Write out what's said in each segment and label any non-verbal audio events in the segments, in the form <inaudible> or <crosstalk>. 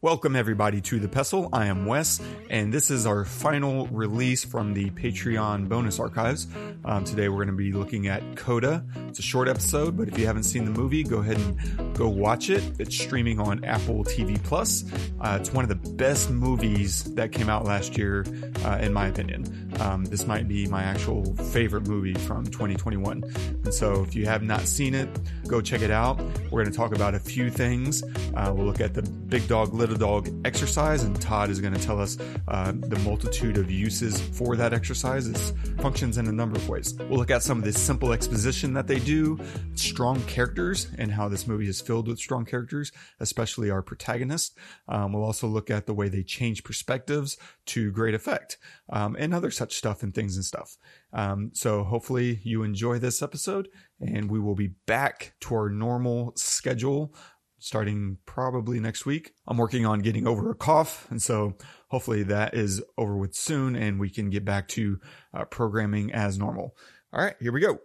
Welcome, everybody, to The Pestle. I am Wes, and this is our final release from the Patreon bonus archives. Um, today, we're going to be looking at Coda. It's a short episode, but if you haven't seen the movie, go ahead and go watch it. It's streaming on Apple TV Plus. Uh, it's one of the best movies that came out last year, uh, in my opinion. Um, this might be my actual favorite movie from 2021. And so, if you have not seen it, go check it out. We're going to talk about a few things. Uh, we'll look at the Big Dog, Little The dog exercise, and Todd is going to tell us uh, the multitude of uses for that exercise. It functions in a number of ways. We'll look at some of the simple exposition that they do, strong characters, and how this movie is filled with strong characters, especially our protagonist. Um, we'll also look at the way they change perspectives to great effect, um, and other such stuff and things and stuff. Um, so hopefully you enjoy this episode, and we will be back to our normal schedule starting probably next week. I'm working on getting over a cough, and so hopefully that is over with soon, and we can get back to uh, programming as normal. All right, here we go.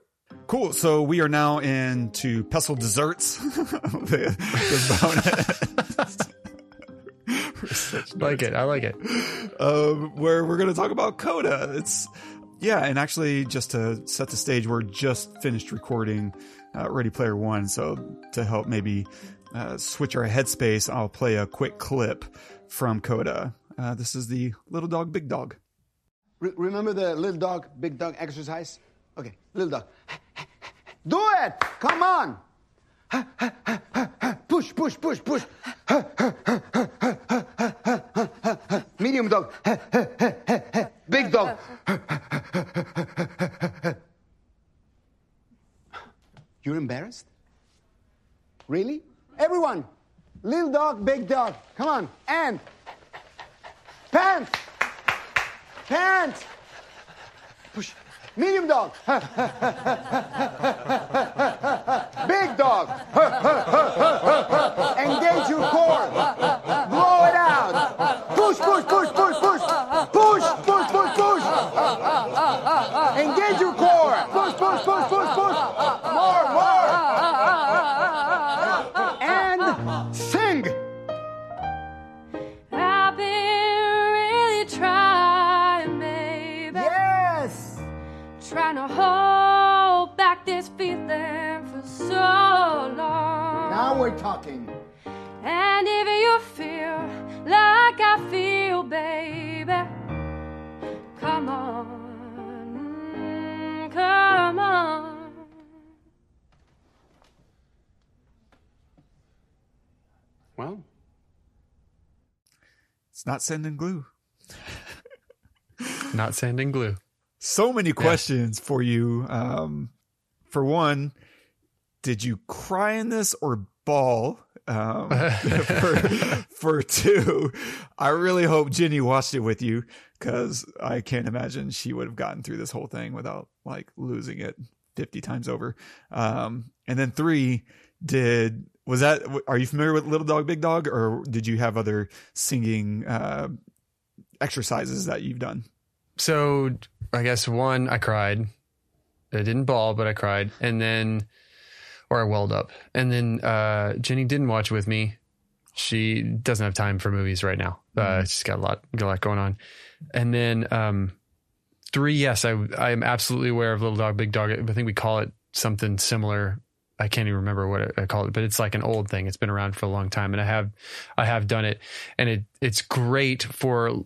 Cool. So we are now into Pestle Desserts. <laughs> the, the like it. I like it. Um, where we're going to talk about Coda. It's yeah, and actually, just to set the stage, we're just finished recording uh, Ready Player One. So to help maybe uh, switch our headspace, I'll play a quick clip from Coda. Uh, this is the Little Dog, Big Dog. Re- remember the little dog, big dog exercise? Okay, little dog. Do it! Come on! Push, push, push, push. Medium dog. Big dog. You're embarrassed? Really? Everyone! Little dog, big dog. Come on. And pants! Pants! Push. Medium dog. <laughs> Big dog. <laughs> Engage your core. Blow it out. Push, push, push, push, push. Push, push, push, push. Engage your core. Push, push, push, push, push. Now talking. And if you feel like I feel, baby, come on, come on. Well, It's not sending glue. <laughs> Not sanding glue. So many questions for you. Um, for one, did you cry in this or bawl? Um, <laughs> for, for two, I really hope Jenny watched it with you because I can't imagine she would have gotten through this whole thing without like losing it 50 times over. Um, and then three, did was that are you familiar with Little Dog Big Dog or did you have other singing uh, exercises that you've done? So I guess one, I cried. I didn't bawl, but I cried. And then, or I welled up. And then uh, Jenny didn't watch with me. She doesn't have time for movies right now. Uh, she's got a lot, got a lot going on. And then um, three, yes, I I am absolutely aware of Little Dog, Big Dog. I think we call it something similar. I can't even remember what I call it, but it's like an old thing. It's been around for a long time, and I have I have done it, and it it's great for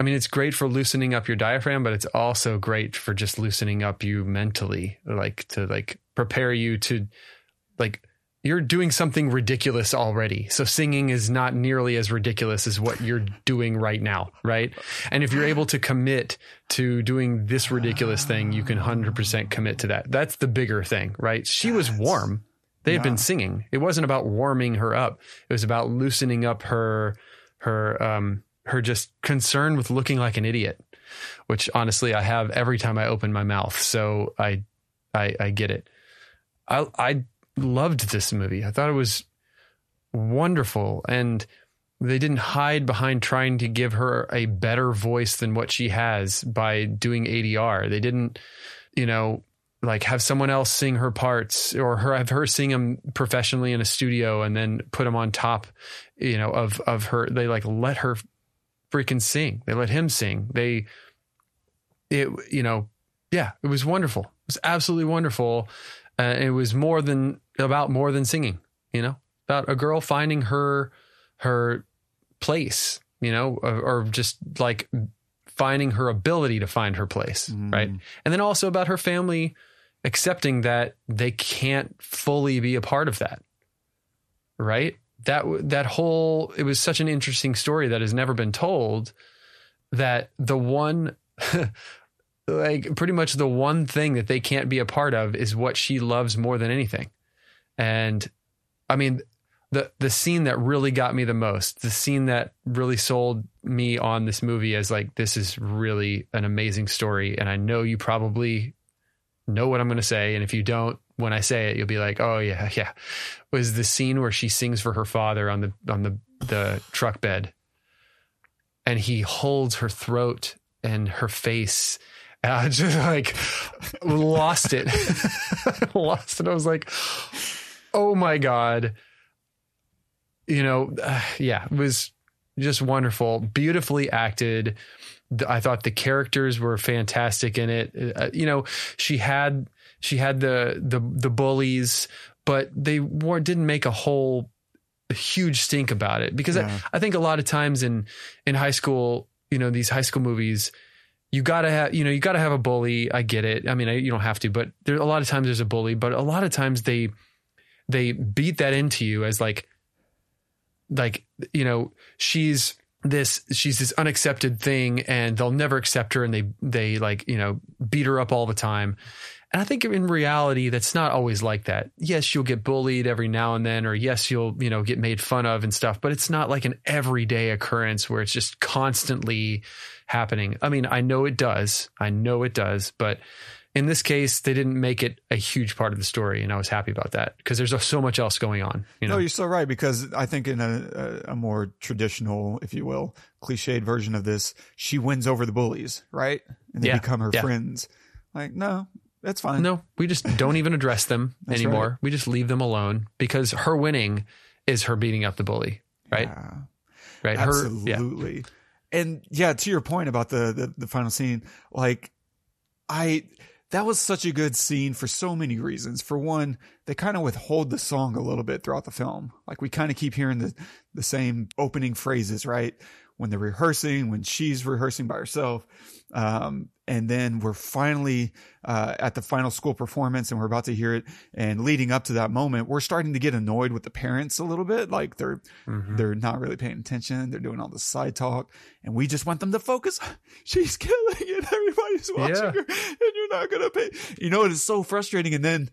I mean, it's great for loosening up your diaphragm, but it's also great for just loosening up you mentally, like to like prepare you to like you're doing something ridiculous already. So singing is not nearly as ridiculous as what you're doing right now, right? And if you're able to commit to doing this ridiculous thing, you can 100% commit to that. That's the bigger thing, right? She was warm. They had been singing. It wasn't about warming her up. It was about loosening up her her um her just concern with looking like an idiot, which honestly I have every time I open my mouth. So I I, I get it. I I loved this movie. I thought it was wonderful and they didn't hide behind trying to give her a better voice than what she has by doing ADR. They didn't, you know, like have someone else sing her parts or her have her sing them professionally in a studio and then put them on top you know of of her they like let her freaking sing. They let him sing. They it you know yeah it was wonderful. It was absolutely wonderful. Uh, it was more than about more than singing you know about a girl finding her her place you know or, or just like finding her ability to find her place right? And then also about her family accepting that they can't fully be a part of that right that that whole it was such an interesting story that has never been told that the one <laughs> like pretty much the one thing that they can't be a part of is what she loves more than anything. And i mean the the scene that really got me the most the scene that really sold me on this movie as like this is really an amazing story and i know you probably know what i'm going to say and if you don't when i say it you'll be like oh yeah <laughs> yeah. Was the scene where she sings for her father on the on the the truck bed and he holds her throat and her face <laughs> and I just like lost it. <laughs> Lost it. I was like oh my god. You know uh, <sighs> yeah it was just wonderful. Beautifully acted. I thought the characters were fantastic in it. Uh, you know she had she had the the the bullies but they were, didn't make a whole huge stink about it. Because Yeah. I, I think a lot of times in in high school you know these high school movies you gotta have you know you gotta have a bully. I get it. I mean I, you don't have to but there a lot of times there's a bully but a lot of times they they beat that into you as like like you know she's this she's this unaccepted thing and they'll never accept her and they they like you know beat her up all the time and i think in reality that's not always like that yes you'll get bullied every now and then or yes you'll you know get made fun of and stuff but it's not like an everyday occurrence where it's just constantly happening i mean i know it does i know it does but in this case they didn't make it a huge part of the story and i was happy about that because there's so much else going on you know No, you're so right because I think in a, a, more traditional, if you will, cliched version of this, she wins over the bullies, right? And they Yeah, become her yeah. friends. Like, no, that's fine. No, we just don't even address them <laughs> anymore. right. We just leave them alone because her winning is her beating up the bully, right? Yeah. Right. Her, yeah. Absolutely. And yeah, to your point about the, the the final scene, like I that was such a good scene for so many reasons. For one, they kind of withhold the song a little bit throughout the film. Like we kind of keep hearing the the same opening phrases, right? When they're rehearsing, when she's rehearsing by herself. Um, and then we're finally uh, at the final school performance and we're about to hear it. And leading up to that moment, we're starting to get annoyed with the parents a little bit. Like they're Mhm. they're not really paying attention. They're doing all the side talk, and we just want them to focus. <laughs> She's killing it. <laughs> Everybody's watching Yeah. her, and you're not gonna pay. You know, it is so frustrating. And then,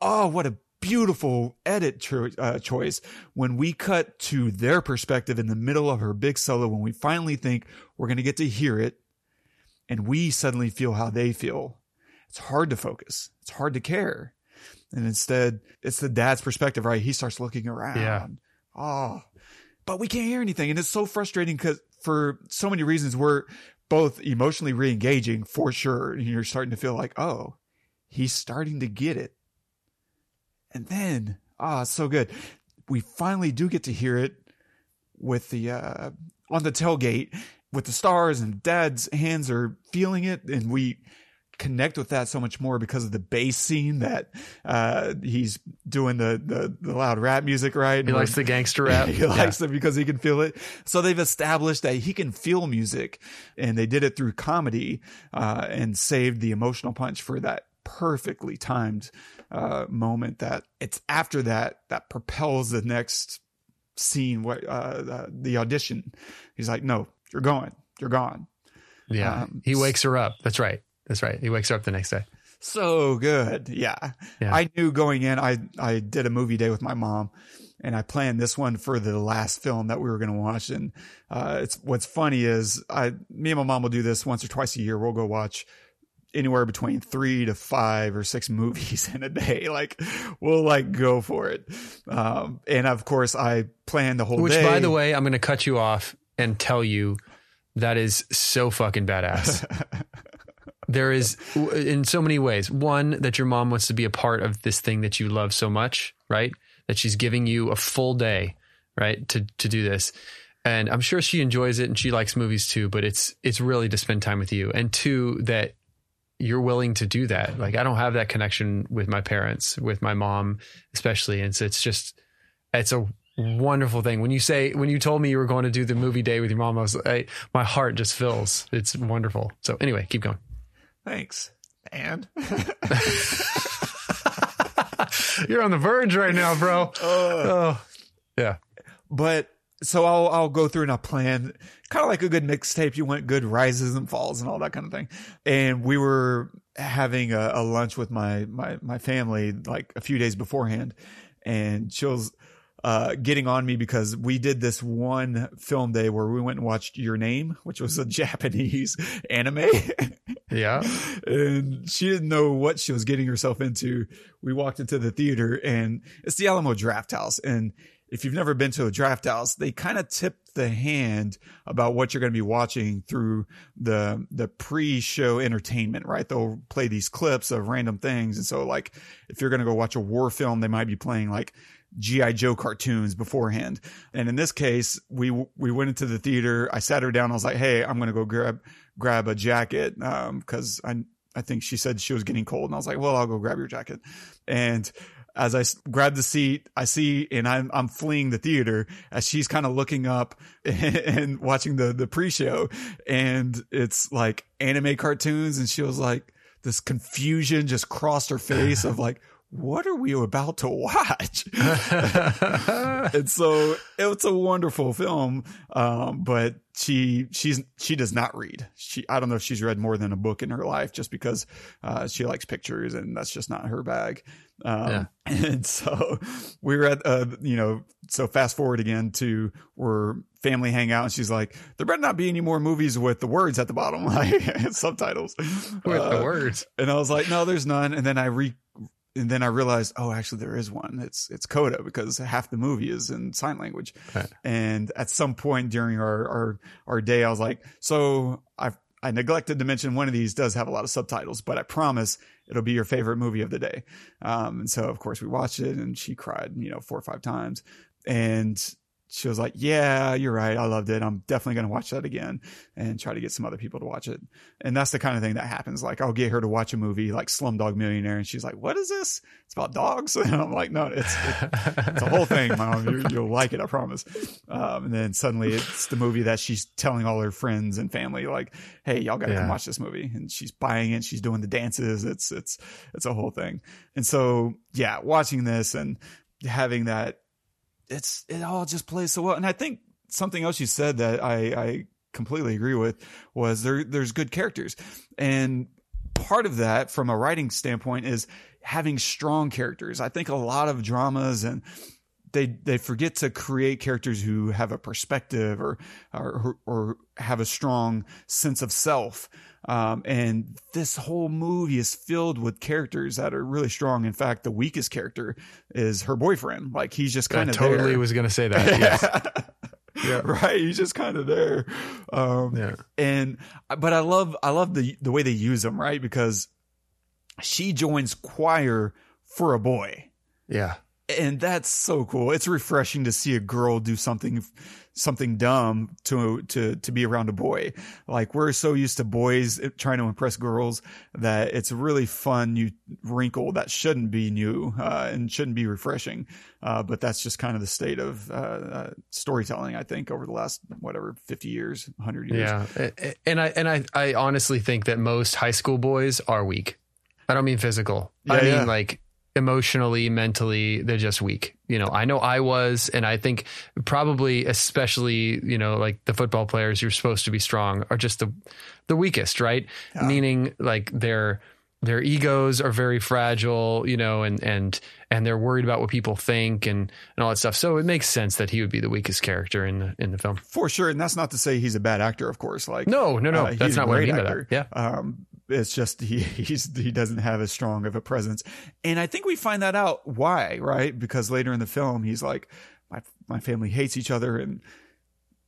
oh, what a beautiful edit cho- uh, choice when we cut to their perspective in the middle of her big solo. When we finally think we're gonna get to hear it, and we suddenly feel how they feel. It's hard to focus. It's hard to care. And instead, it's the dad's perspective, right? He starts looking around. Yeah. Oh, but we can't hear anything. And it's so frustrating because for so many reasons, we're both emotionally re engaging for sure. And you're starting to feel like, oh, he's starting to get it. And then, ah, it's so good. We finally do get to hear it with the, uh, on the tailgate with the stars and dad's hands are feeling it. And we, connect with that so much more because of the bass scene that uh he's doing the the, the loud rap music right He likes the gangster rap. <laughs> he likes it because he can feel it. So they've established that he can feel music and they did it through comedy, uh, and saved the emotional punch for that perfectly timed, uh, moment that it's after that that propels the next scene, what, uh, the audition. He's like, no, you're going, you're gone. Yeah. Um, he wakes her up. That's right. That's right. He wakes her up the next day. so good. Yeah. Yeah. I knew going in, I, I did a movie day with my mom and I planned this one for the last film that we were going to watch. And, uh, it's, what's funny is I, me and my mom will do this once or twice a year. We'll go watch anywhere between three to five or six <laughs> movies in a day. Like we'll like go for it. Um, and of course I planned the whole day. Which, day. by the way, I'm going to cut you off and tell you that is so fucking badass. <laughs> there is in so many ways. One that your mom wants to be a part of this thing that you love so much, right? That she's giving you a full day, right, to to do this. And I'm sure she enjoys it and she likes movies too, but it's it's really to spend time with you. And two that you're willing to do that. Like I don't have that connection with my parents, with my mom especially, and so it's just it's a wonderful thing. When you say when you told me you were going to do the movie day with your mom, I was I, my heart just fills. It's wonderful. So anyway, keep going. Thanks. And <laughs> You're on the verge right now, bro. oh, yeah. but so I'll I'll go through and I'll plan kind of like a good mixtape. You want good rises and falls and all that kind of thing. And we were having a, a lunch with my my my family like a few days beforehand, and she was uh, getting on me because we did this one film day where we went and watched Your Name, which was a <laughs> Japanese anime. Yeah. <laughs> and she didn't know what she was getting herself into. We walked into the theater and it's the Alamo Drafthouse. And if you've never been to a draft house, they kind of tip the hand about what you're going to be watching through the the pre-show entertainment, right? They'll play these clips of random things. And so like if you're going to go watch a war film, they might be playing like GI Joe cartoons beforehand. And in this case, we we went into the theater. I sat her down. I was like, "Hey, I'm to go grab grab a jacket um cuz I I think she said she was getting cold and I was like, "Well, I'll go grab your jacket." And as I grab the seat, I see, and I'm, I'm fleeing the theater as she's kind of looking up <laughs> and watching the, the pre-show and it's like anime cartoons. And she was like, this confusion just crossed her face of like, what are we about to watch? <laughs> and so it's a wonderful film. Um, but she, she's, she does not read. She, I don't know if she's read more than a book in her life just because, uh, she likes pictures and that's just not her bag. Um, Yeah. <laughs> and so we were at, uh, you know, so fast forward again to where family hang out and she's like, there better not be any more movies with the words at the bottom, <laughs> like subtitles. With the Uh, words. and I was like, no, there's none. And then I re, and then I realized, oh, actually there is one. It's, it's Coda because half the movie is in sign language. Right. And at some point during our, our, our day, I was like, so I, I neglected to mention one of these does have a lot of subtitles, but I promise it'll be your favorite movie of the day. Um, and so of course we watched it and she cried, you know, four or five times and she was like, yeah, you're right. I loved it. I'm definitely going to watch that again and try to get some other people to watch it. And that's the kind of thing that happens. Like I'll get her to watch a movie like Slumdog Millionaire and she's like, what is this? It's about dogs. <laughs> And I'm like, no, it's, it's a whole thing, mom. You, you'll like it. I promise. Um, and then suddenly it's the movie that she's telling all her friends and family, like, Hey, y'all got to come watch this movie. And she's buying it. She's doing the dances. It's, it's, it's a whole thing. And so, yeah, watching this and having that, it's, it all just plays so well. And I think something else you said that I, I completely agree with was there, there's good characters. And part of that from a writing standpoint is having strong characters. I think a lot of dramas and they they forget to create characters who have a perspective or or, or have a strong sense of self. Um, and this whole movie is filled with characters that are really strong. In fact, the weakest character is her boyfriend. Like he's just kind of totally there. was going to say that. Yes. <laughs> yeah. right. He's just kind of there. Um, Yeah. and but I love I love the the way they use him, right? Because she joins choir for a boy. Yeah. And that's so cool. It's refreshing to see a girl do something something dumb to to to be around a boy. Like we're so used to boys trying to impress girls that it's a really fun new wrinkle that shouldn't be new uh, and shouldn't be refreshing. Uh, but that's just kind of the state of uh, uh, storytelling, I think, over the last whatever fifty years, hundred years. Yeah. And I and I I honestly think that most high school boys are weak. I don't mean physical. Yeah, I mean yeah. like emotionally, mentally, they're just weak. You know, I know I was and I think probably especially, you know, like the football players you're supposed to be strong are just the the weakest, right? Meaning like their their egos are very fragile, you know, and and and they're worried about what people think and and all that stuff. So it makes sense that he would be the weakest character in the in the film. For sure, and that's not to say he's a bad actor, of course. Like No, no, no. uh, That's not what I mean by that. Yeah. Um, it's just <laughs> he he's he doesn't have as strong of a presence, and I think we find that out why, right? Because later in the film, he's like, my my family hates each other, and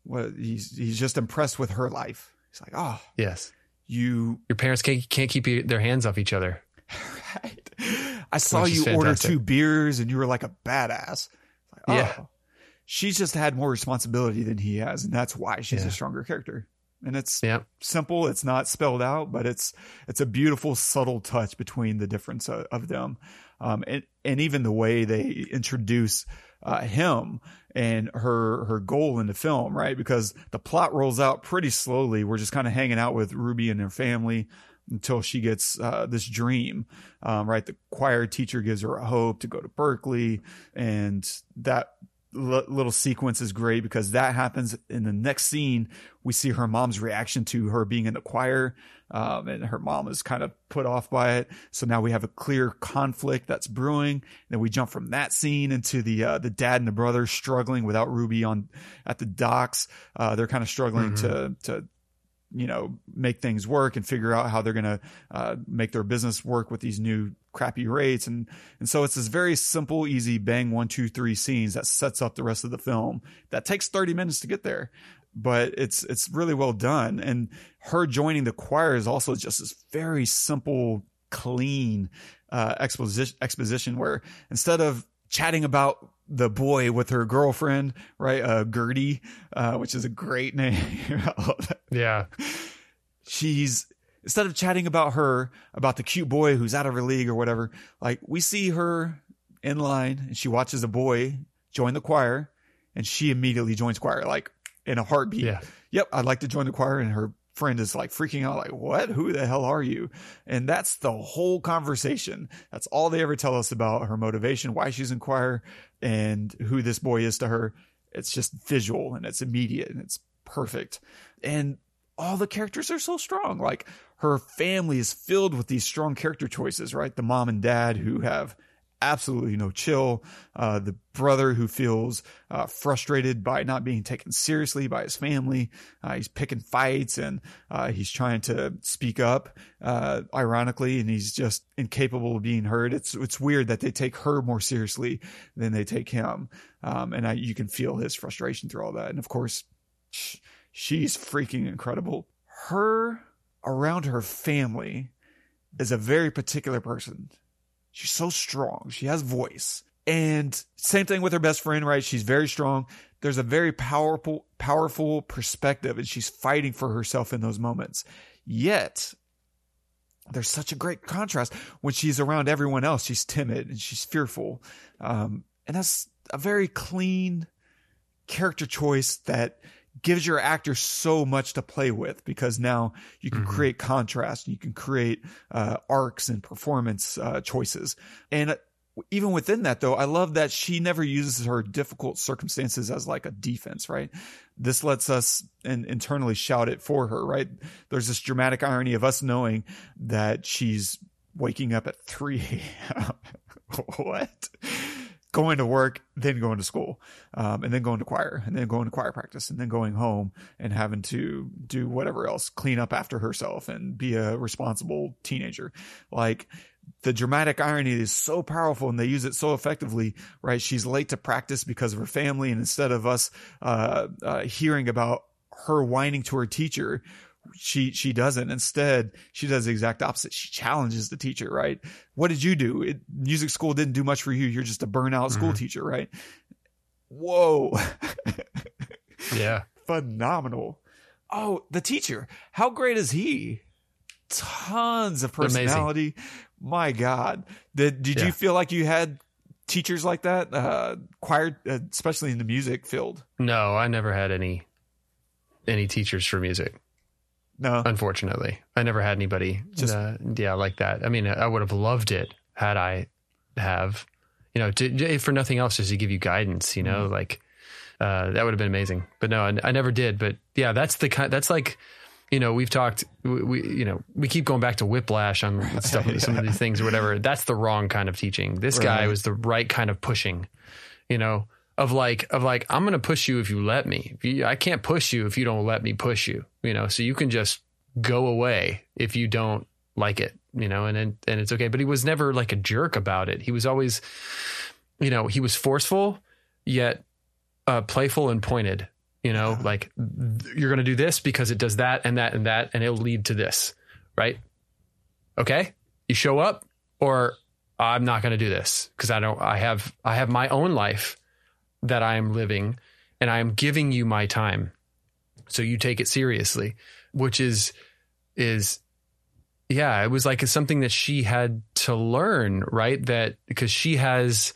what he's he's just impressed with her life. He's like, oh, Yes. you Your parents can't can't keep their hands off each other. <laughs> right. I saw you order two beers and you were like a badass. Like, oh, Yeah. She's just had more responsibility than he has, and that's why she's Yeah. a stronger character. And it's Yeah. simple, it's not spelled out, but it's it's a beautiful, subtle touch between the difference of, of them. Um, and, and even the way they introduce uh, him and her her goal in the film, right? Because the plot rolls out pretty slowly. We're just kind of hanging out with Ruby and her family until she gets uh, this dream, um, right? The choir teacher gives her a hope to go to Berklee, and that l- little sequence is great because that happens in the next scene. We see her mom's reaction to her being in the choir, um, and her mom is kind of put off by it. So now we have a clear conflict that's brewing. Then we jump from that scene into the uh, the dad and the brother struggling without Ruby on at the docks. Uh, they're kind of struggling to to you know make things work and figure out how they're going to uh, make their business work with these new crappy rates. And and so it's this very simple easy bang one two three scenes that sets up the rest of the film that takes 30 minutes to get there but it's it's really well done. And her joining the choir is also just this very simple clean uh exposition exposition where instead of chatting about the boy with her girlfriend right uh gertie uh which is a great <laughs> name. I love that. Yeah. she's instead of chatting about her about the cute boy who's out of her league or whatever like we see her in line and she watches a boy join the choir and she immediately joins choir like in a heartbeat. Yeah. yep i'd like to join the choir and her friend is like freaking out like what? Who the hell are you? And that's the whole conversation. That's all they ever tell us about her motivation why she's in choir and who this boy is to her. It's just visual and it's immediate and it's perfect. And all the characters are so strong. Like her family is filled with these strong character choices, right? The mom and dad who have absolutely no chill. Uh, the brother who feels uh, frustrated by not being taken seriously by his family. Uh, he's picking fights and uh, he's trying to speak up, uh, ironically, and he's just incapable of being heard. It's it's weird that they take her more seriously than they take him, um, and I, you can feel his frustration through all that. And of course, sh- she's freaking incredible. Her around her family is a very particular person. She's so strong. She has voice. And same thing with her best friend, right? She's very strong. There's a very powerful, powerful perspective and she's fighting for herself in those moments. Yet there's such a great contrast when she's around everyone else. She's timid and she's fearful. Um, and that's a very clean character choice that gives your actor so much to play with because now you can create contrast and you can create uh, arcs and performance uh, choices. And even within that though i love that she never uses her difficult circumstances as like a defense right? This lets us in, internally shout it for her right? There's this dramatic irony of us knowing that she's waking up at 3 a.m <laughs> what going to work, then going to school, um, and then going to choir, and then going to choir practice, and then going home and having to do whatever else, clean up after herself and be a responsible teenager. Like the dramatic irony is so powerful and they use it so effectively, right? She's late to practice because of her family. And instead of us, uh, uh, hearing about her whining to her teacher, she she doesn't. Instead she does the exact opposite. She challenges the teacher right? What did you do? It, music school didn't do much for you. You're just a burnout school teacher right? Whoa. <laughs> Yeah. phenomenal. Oh the teacher. How great is he? Tons of Amazing. personality. My god. Did did Yeah. you feel like you had teachers like that uh choir uh, especially in the music field? No, I never had any any teachers for music. No Unfortunately, I never had anybody. Just- uh, yeah, like that. I mean, I would have loved it had I have, you know, to, for nothing else, just to give you guidance. You know, like uh, that would have been amazing. But no, I, I never did. But yeah, that's the kind. That's like. You know, we've talked. We, we, you know, we keep going back to whiplash on <laughs> stuff, some of these things or whatever. That's the wrong kind of teaching. This guy was the right kind of pushing. You know, of like of like I'm to push you if you let me. If you, I can't push you if you don't let me push you. You know, so you can just go away if you don't like it. You know, and and, and it's okay. But he was never like a jerk about it. He was always, you know, he was forceful yet uh, playful and pointed. You know, like you're to do this because it does that and that and that, and it'll lead to this. right? Okay, you show up, or I'm not going to do this because I don't. I have I have my own life that I am living, and I am giving you my time, so you take it seriously, which is is yeah, it was like it's something that she had to learn, right? That because she has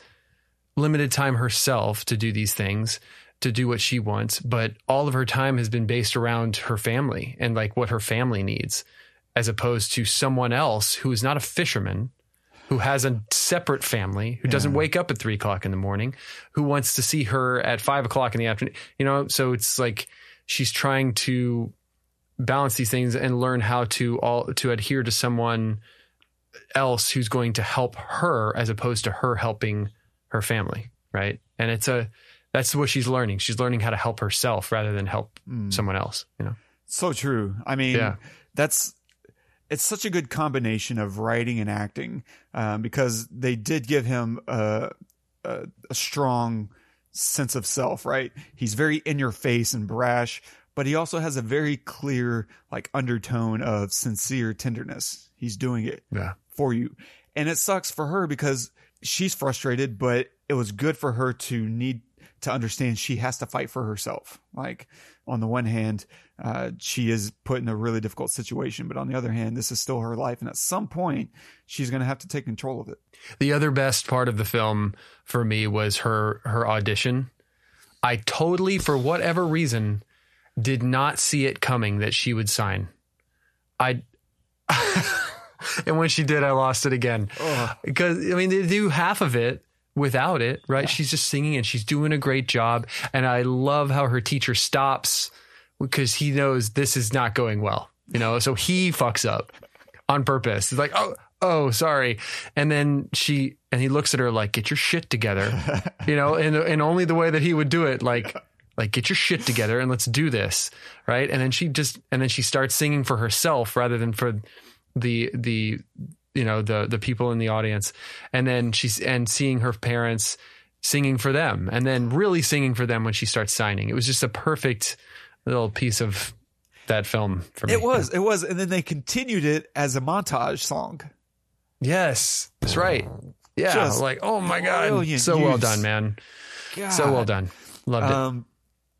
limited time herself to do these things, to do what she wants, but all of her time has been based around her family and like what her family needs, as opposed to someone else who is not a fisherman, who has a separate family, who doesn't wake up at three o'clock in the morning, who wants to see her at five o'clock in the afternoon. You know, so it's like she's trying to balance these things and learn how to all to adhere to someone else who's going to help her as opposed to her helping her family right and it's a that's what she's learning she's learning how to help herself rather than help hmm. someone else you know So true. I mean, Yeah. that's it's such a good combination of writing and acting um, because they did give him a, a, a strong sense of self. Right? He's very in your face and brash, but he also has a very clear like undertone of sincere tenderness. He's doing it yeah for you. And it sucks for her because she's frustrated, but it was good for her to need to understand she has to fight for herself. Like on the one hand, uh, she is put in a really difficult situation, but on the other hand, this is still her life. And at some point, she's going to have to take control of it. the other best part of the film for me was her her audition i totally for whatever reason did not see it coming that she would sign i <laughs> and when she did i lost it again because i mean they do half of it without it right she's just singing and she's doing a great job and i love how her teacher stops because he knows this is not going well you know so he fucks up on purpose. It's like, oh, oh, sorry. And then she and he looks at her like, get your shit together. <laughs> you know, and and only the way that he would do it, like like get your shit together and let's do this. Right. And then she just and then she starts singing for herself rather than for the the you know, the the people in the audience. And then she's and seeing her parents singing for them and then really singing for them when she starts signing. It was just a perfect little piece of that film for me. It was, it was. And then they continued it as a montage song. Yes, that's right. Yeah, Just like oh my god, so well use. done, man. So well done. Loved it. Um,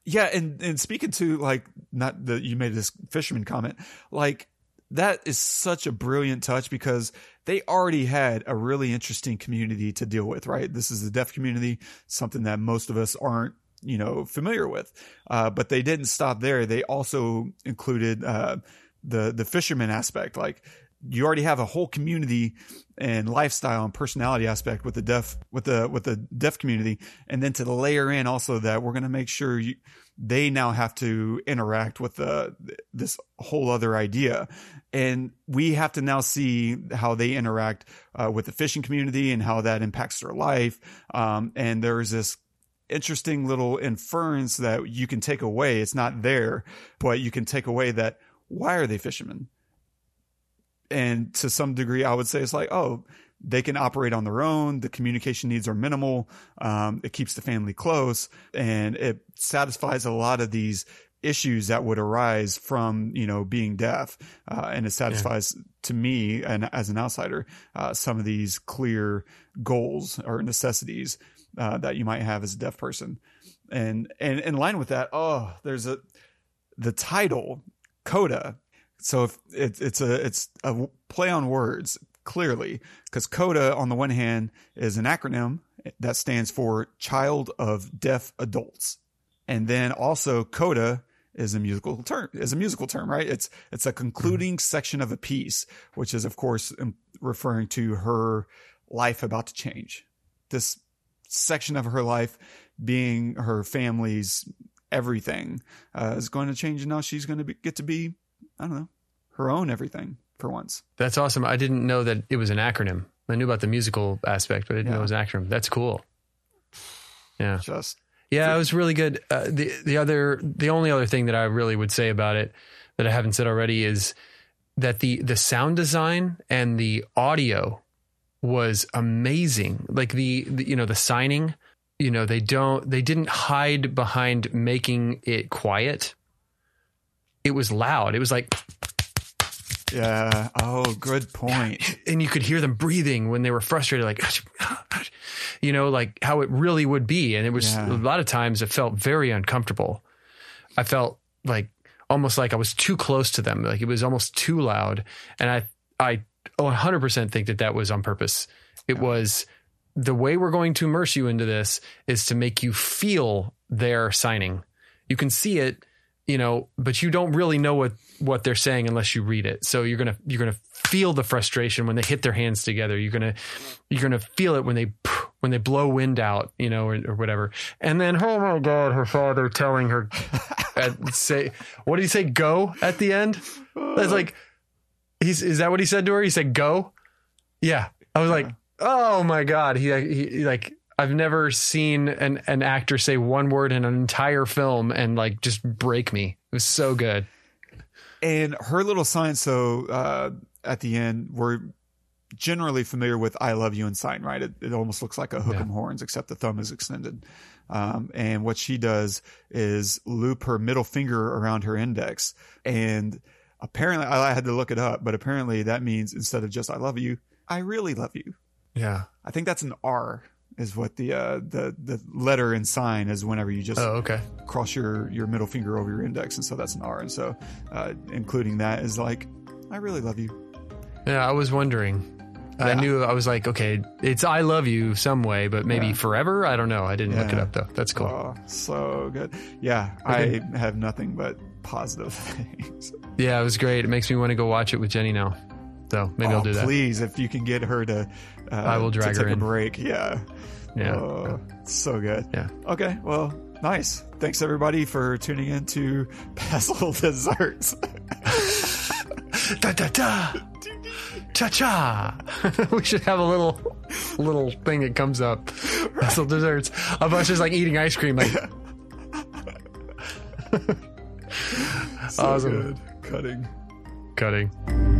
yeah, and and speaking to like not the you made this fisherman comment, like that is such a brilliant touch because they already had a really interesting community to deal with, right? This is the deaf community, something that most of us aren't, you know, familiar with. Uh, but they didn't stop there. They also included uh, the the fisherman aspect, like you already have a whole community and lifestyle and personality aspect with the deaf with the with the deaf community. And then to layer in also that we're going to make sure you they now have to interact with the this whole other idea. And we have to now see how they interact uh, with the fishing community and how that impacts their life. Um, and there's this interesting little inference that you can take away. It's not there but you can take away that why are they fishermen and to some degree, I would say it's like, oh, they can operate on their own. The communication needs are minimal. Um, it keeps the family close and it satisfies a lot of these issues that would arise from, you know, being deaf. Uh, and it satisfies to me and as an outsider, uh, some of these clear goals or necessities, uh, that you might have as a deaf person. And, and in line with that, oh, there's a, the title Coda so if it's it's a it's a play on words clearly because CODA on the one hand is an acronym that stands for Child of Deaf Adults, and then also CODA is a musical term is a musical term right? It's it's a concluding section of a piece which is of course um, referring to her life about to change. This section of her life being her family's everything uh, is going to change and now she's going to be, get to be I don't know, her own everything for once. That's awesome. I didn't know that it was an acronym. I knew about the musical aspect, but I didn't know it was an acronym. That's cool. Yeah. Just Yeah, it was really good. Uh, the the other the only other thing that I really would say about it that I haven't said already is that the the sound design and the audio was amazing. Like the, the you know the signing, you know they don't they didn't hide behind making it quiet. It was loud. It was like Yeah. Oh, good point. <laughs> and you could hear them breathing when they were frustrated, like, you know, like how it really would be. And it was Yeah. a lot of times it felt very uncomfortable. I felt like almost like I was too close to them. Like it was almost too loud. And I, I 100% think that that was on purpose. It was the way we're going to immerse you into this is to make you feel their signing. You can see it, you know, but you don't really know what what they're saying unless you read it. So you're gonna you're gonna feel the frustration when they hit their hands together. You're gonna you're gonna feel it when they when they blow wind out, you know, or, or whatever. And then oh my god, her father telling her <laughs> at, say what did he say? Go at the end. That's like he's is that what he said to her? He said go. Yeah, I was like, oh my god. He, he, he like I've never seen an an actor say one word in an entire film and like just break me. It was so good. And her little sign, so uh, at the end, we're generally familiar with "I love you" and sign, right? It, it almost looks like a hook and horns, except the thumb is extended. Um, and what she does is loop her middle finger around her index, and apparently, I had to look it up, but apparently that means instead of just "I love you," I really love you. Yeah. I think that's an R. Is what the uh, the the letter and sign is whenever you just Oh, okay. cross your your middle finger over your index, and so that's an R. And so, uh, including that is like, I really love you. Yeah, I was wondering. I knew I was like, okay, it's I love you some way, but maybe Yeah. forever. I don't know. I didn't look it up though. That's cool. Oh, so good. Yeah, Okay. I have nothing but positive <laughs> things. Yeah, it was great. It makes me want to go watch it with Jenny now. So maybe oh, I'll do that. Please, if you can get her to, uh, I will drag to her take in. a break. Yeah. Yeah. Oh, so good. Yeah. Okay. Well, nice. Thanks everybody for tuning in to <laughs> Pestle Desserts. <laughs> Da da da. Cha cha. <laughs> we should have a little little thing that comes up. Pestle desserts. Of us just like eating ice cream, like So Awesome. good. Cutting. cutting.